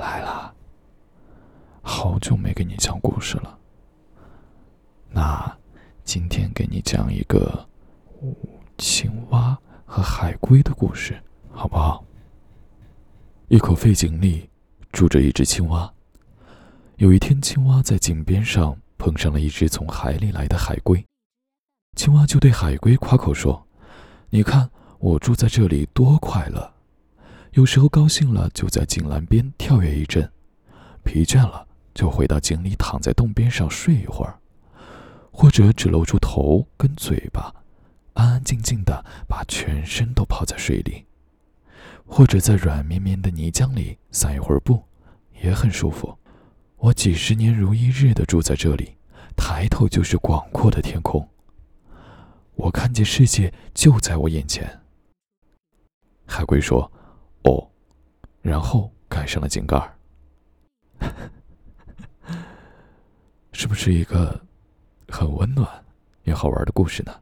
来了，好久没给你讲故事了。那今天给你讲一个青蛙和海龟的故事，好不好？一口废井里住着一只青蛙。有一天，青蛙在井边上碰上了一只从海里来的海龟，青蛙就对海龟夸口说：“你看我住在这里多快乐！有时候高兴了就在井栏边跳跃一阵，疲倦了就回到井里躺在洞边上睡一会儿，或者只露出头跟嘴巴，安安静静的把全身都泡在水里。”或者在软绵绵的泥浆里散一会儿步，也很舒服。我几十年如一日的住在这里，抬头就是广阔的天空。我看见世界就在我眼前。海龟说：“哦。”然后盖上了井盖儿。是不是一个很温暖也好玩的故事呢？